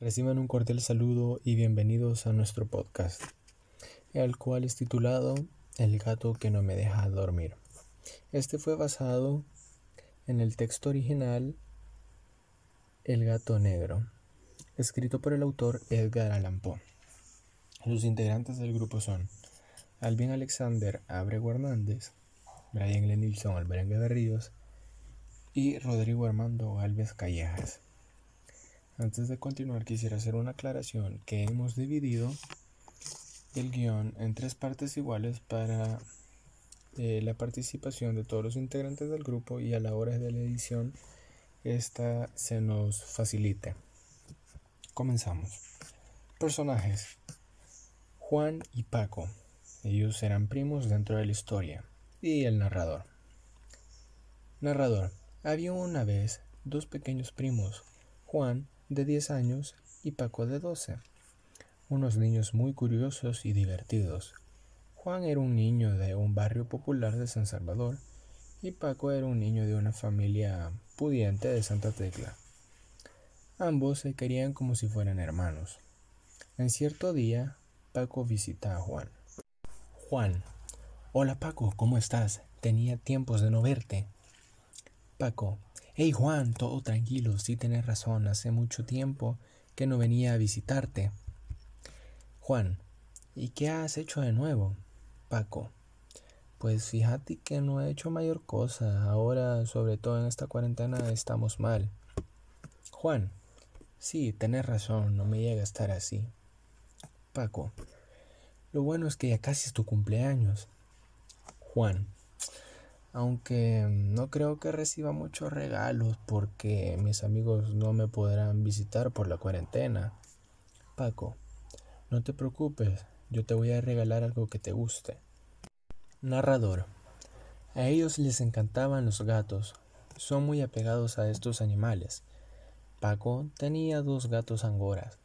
Reciban un cordial saludo y bienvenidos a nuestro podcast, el cual es titulado El gato que no me deja dormir. Este fue basado en el texto original El gato negro, escrito por el autor Edgar Allan Poe. Los integrantes del grupo son Alvin Alexander Abrego Hernández, Brian Lenilson Alberengue de Ríos y Rodrigo Armando Alves Callejas. Antes de continuar quisiera hacer una aclaración que hemos dividido el guion en tres partes iguales para eh, la participación de todos los integrantes del grupo y a la hora de la edición esta se nos facilite. Comenzamos. Personajes. Juan y Paco. Ellos eran primos dentro de la historia. Y el narrador. Narrador. Había una vez dos pequeños primos, Juan de 10 años y Paco de 12, unos niños muy curiosos y divertidos. Juan era un niño de un barrio popular de San Salvador y Paco era un niño de una familia pudiente de Santa Tecla. Ambos se querían como si fueran hermanos. En cierto día, Paco visita a Juan. Juan. Hola Paco, ¿cómo estás? Tenía tiempos de no verte. Paco. Hey Juan, todo tranquilo, sí tienes razón, hace mucho tiempo que no venía a visitarte. Juan. ¿Y qué has hecho de nuevo? Paco. Pues fíjate que no he hecho mayor cosa. Ahora, sobre todo en esta cuarentena, estamos mal. Juan. Sí, tenés razón, no me llega a estar así. Paco. Lo bueno es que ya casi es tu cumpleaños. Juan aunque no creo que reciba muchos regalos porque mis amigos no me podrán visitar por la cuarentena. Paco, no te preocupes, yo te voy a regalar algo que te guste. Narrador. A ellos les encantaban los gatos, son muy apegados a estos animales. Paco tenía dos gatos angoras,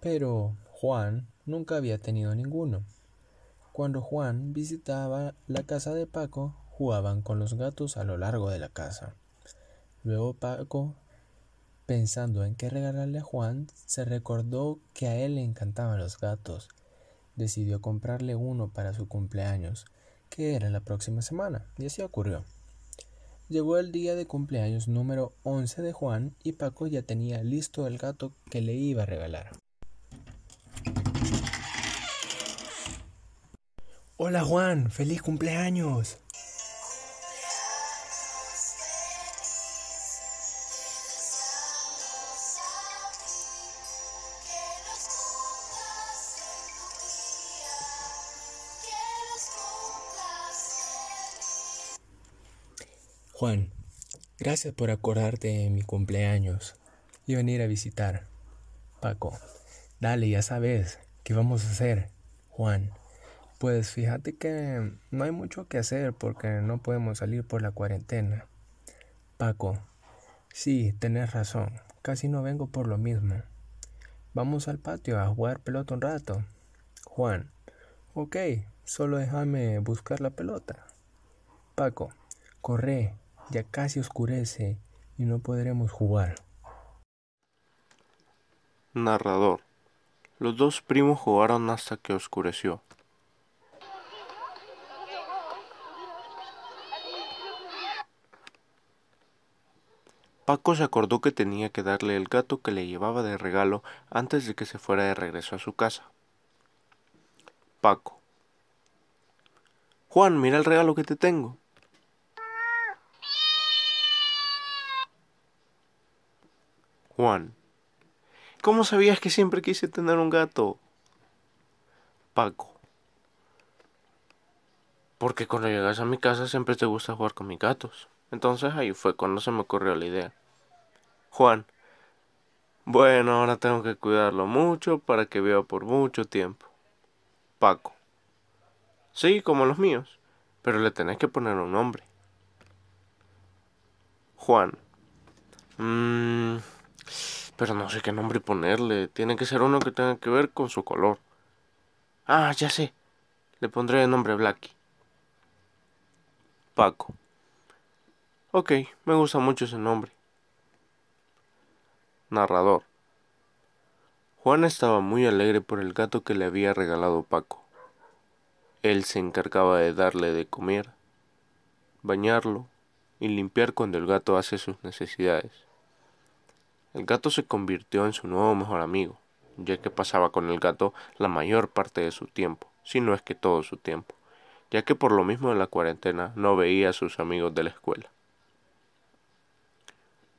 pero Juan nunca había tenido ninguno. Cuando Juan visitaba la casa de Paco, jugaban con los gatos a lo largo de la casa. Luego Paco, pensando en qué regalarle a Juan, se recordó que a él le encantaban los gatos. Decidió comprarle uno para su cumpleaños, que era la próxima semana, y así ocurrió. Llegó el día de cumpleaños número 11 de Juan y Paco ya tenía listo el gato que le iba a regalar. Hola Juan, feliz cumpleaños. Juan, gracias por acordarte de mi cumpleaños y venir a visitar. Paco, dale, ya sabes, ¿qué vamos a hacer? Juan, pues fíjate que no hay mucho que hacer porque no podemos salir por la cuarentena. Paco, sí, tenés razón, casi no vengo por lo mismo. Vamos al patio a jugar pelota un rato. Juan, ok, solo déjame buscar la pelota. Paco, corre, ya casi oscurece y no podremos jugar. Narrador. Los dos primos jugaron hasta que oscureció. Paco se acordó que tenía que darle el gato que le llevaba de regalo antes de que se fuera de regreso a su casa. Paco. Juan, mira el regalo que te tengo. Juan. ¿Cómo sabías que siempre quise tener un gato? Paco. Porque cuando llegas a mi casa siempre te gusta jugar con mis gatos. Entonces ahí fue cuando se me ocurrió la idea. Juan. Bueno, ahora tengo que cuidarlo mucho para que viva por mucho tiempo. Paco. Sí, como los míos, pero le tenés que poner un nombre. Juan. Mmm pero no sé qué nombre ponerle. Tiene que ser uno que tenga que ver con su color. Ah, ya sé. Le pondré el nombre Blacky. Paco. Ok, me gusta mucho ese nombre. Narrador. Juan estaba muy alegre por el gato que le había regalado Paco. Él se encargaba de darle de comer, bañarlo y limpiar cuando el gato hace sus necesidades. El gato se convirtió en su nuevo mejor amigo, ya que pasaba con el gato la mayor parte de su tiempo, si no es que todo su tiempo, ya que por lo mismo de la cuarentena no veía a sus amigos de la escuela.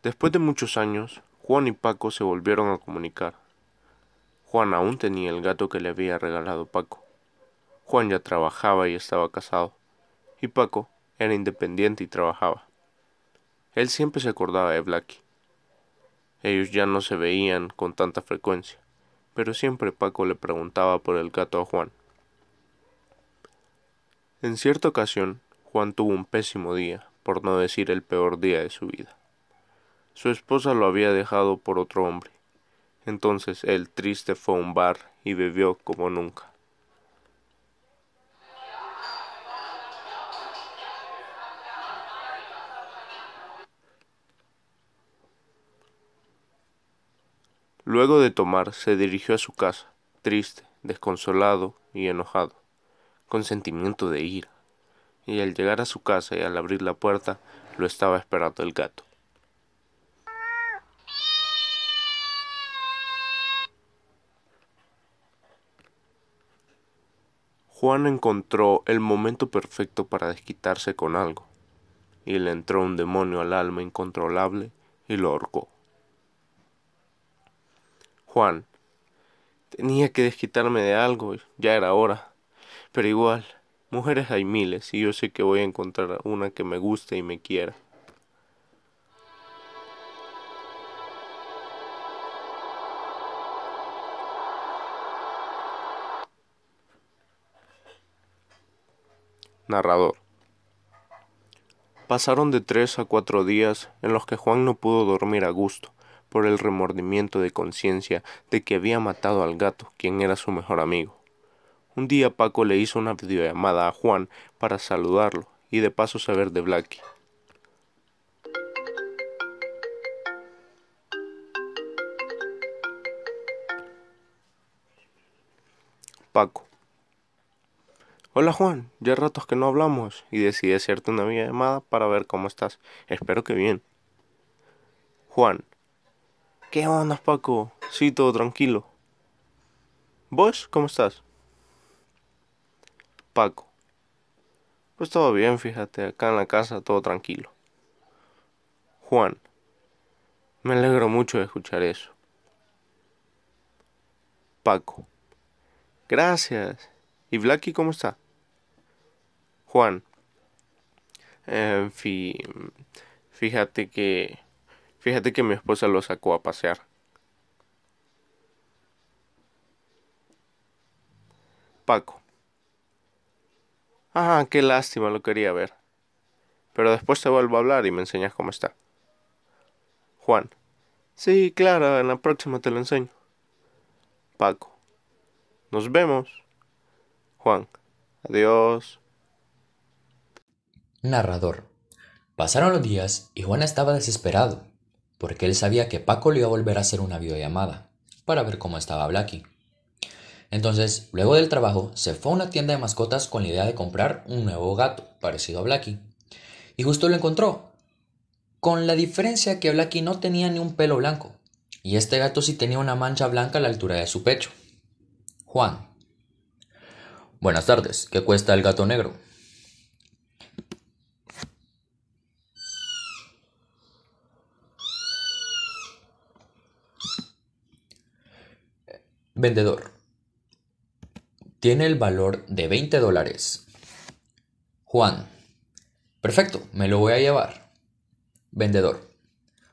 Después de muchos años, Juan y Paco se volvieron a comunicar. Juan aún tenía el gato que le había regalado Paco. Juan ya trabajaba y estaba casado, y Paco era independiente y trabajaba. Él siempre se acordaba de Blackie. Ellos ya no se veían con tanta frecuencia, pero siempre Paco le preguntaba por el gato a Juan. En cierta ocasión, Juan tuvo un pésimo día, por no decir el peor día de su vida. Su esposa lo había dejado por otro hombre. Entonces él triste fue a un bar y bebió como nunca. Luego de tomar, se dirigió a su casa, triste, desconsolado y enojado, con sentimiento de ira. Y al llegar a su casa y al abrir la puerta, lo estaba esperando el gato. Juan encontró el momento perfecto para desquitarse con algo, y le entró un demonio al alma incontrolable y lo ahorcó. Juan. Tenía que desquitarme de algo, ya era hora. Pero igual, mujeres hay miles y yo sé que voy a encontrar una que me guste y me quiera. Narrador. Pasaron de tres a cuatro días en los que Juan no pudo dormir a gusto por el remordimiento de conciencia de que había matado al gato, quien era su mejor amigo. Un día Paco le hizo una videollamada a Juan para saludarlo y de paso saber de Blackie. Paco. Hola Juan, ya ratos que no hablamos y decidí hacerte una videollamada para ver cómo estás. Espero que bien. Juan, ¿Qué onda, Paco? Sí, todo tranquilo. ¿Vos cómo estás? Paco. Pues todo bien, fíjate, acá en la casa todo tranquilo. Juan. Me alegro mucho de escuchar eso. Paco. Gracias. ¿Y Blacky cómo está? Juan. En fin, fíjate que Fíjate que mi esposa lo sacó a pasear. Paco. Ah, qué lástima, lo quería ver. Pero después te vuelvo a hablar y me enseñas cómo está. Juan. Sí, claro, en la próxima te lo enseño. Paco. Nos vemos. Juan. Adiós. Narrador. Pasaron los días y Juan estaba desesperado porque él sabía que Paco le iba a volver a hacer una videollamada para ver cómo estaba Blacky. Entonces, luego del trabajo, se fue a una tienda de mascotas con la idea de comprar un nuevo gato parecido a Blacky. Y justo lo encontró, con la diferencia que Blacky no tenía ni un pelo blanco, y este gato sí tenía una mancha blanca a la altura de su pecho. Juan. Buenas tardes, ¿qué cuesta el gato negro? Vendedor. Tiene el valor de 20 dólares. Juan. Perfecto, me lo voy a llevar. Vendedor.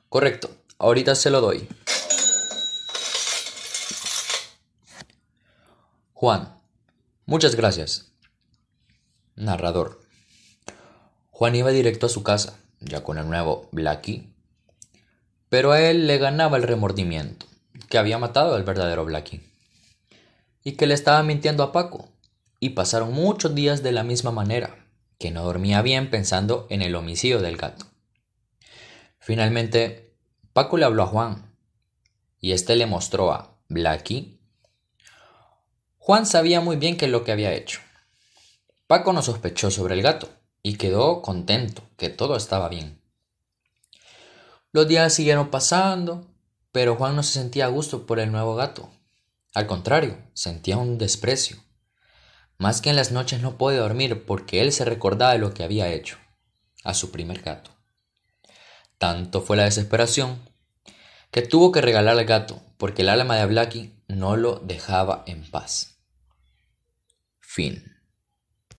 Correcto, ahorita se lo doy. Juan. Muchas gracias. Narrador. Juan iba directo a su casa, ya con el nuevo Blackie, pero a él le ganaba el remordimiento, que había matado al verdadero Blackie y que le estaba mintiendo a Paco. Y pasaron muchos días de la misma manera, que no dormía bien pensando en el homicidio del gato. Finalmente, Paco le habló a Juan, y éste le mostró a Blacky. Juan sabía muy bien qué es lo que había hecho. Paco no sospechó sobre el gato y quedó contento que todo estaba bien. Los días siguieron pasando, pero Juan no se sentía a gusto por el nuevo gato. Al contrario, sentía un desprecio. Más que en las noches no podía dormir porque él se recordaba de lo que había hecho a su primer gato. Tanto fue la desesperación que tuvo que regalar al gato porque el alma de Blacky no lo dejaba en paz. Fin.